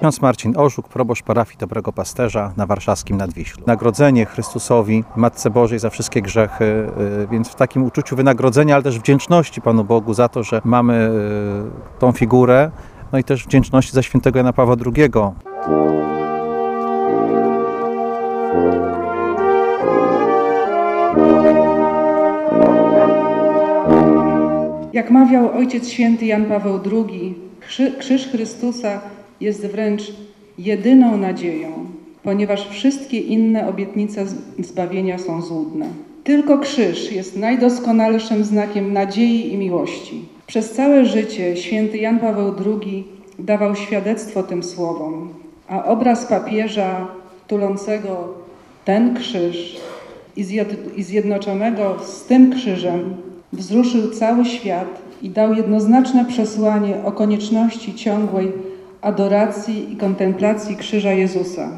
Ksiądz Marcin Orzuk, proboszcz parafii Dobrego Pasterza na warszawskim Nadwiślu. Nagrodzenie Chrystusowi, Matce Bożej za wszystkie grzechy, y, więc w takim uczuciu wynagrodzenia, ale też wdzięczności Panu Bogu za to, że mamy y, tą figurę, no i też wdzięczności za świętego Jana Pawła II. Jak mawiał Ojciec Święty Jan Paweł II, krzy- Krzyż Chrystusa jest wręcz jedyną nadzieją, ponieważ wszystkie inne obietnice zbawienia są złudne. Tylko krzyż jest najdoskonalszym znakiem nadziei i miłości. Przez całe życie święty Jan Paweł II dawał świadectwo tym słowom, a obraz papieża tulącego ten krzyż i zjednoczonego z tym krzyżem wzruszył cały świat i dał jednoznaczne przesłanie o konieczności ciągłej adoracji i kontemplacji krzyża Jezusa.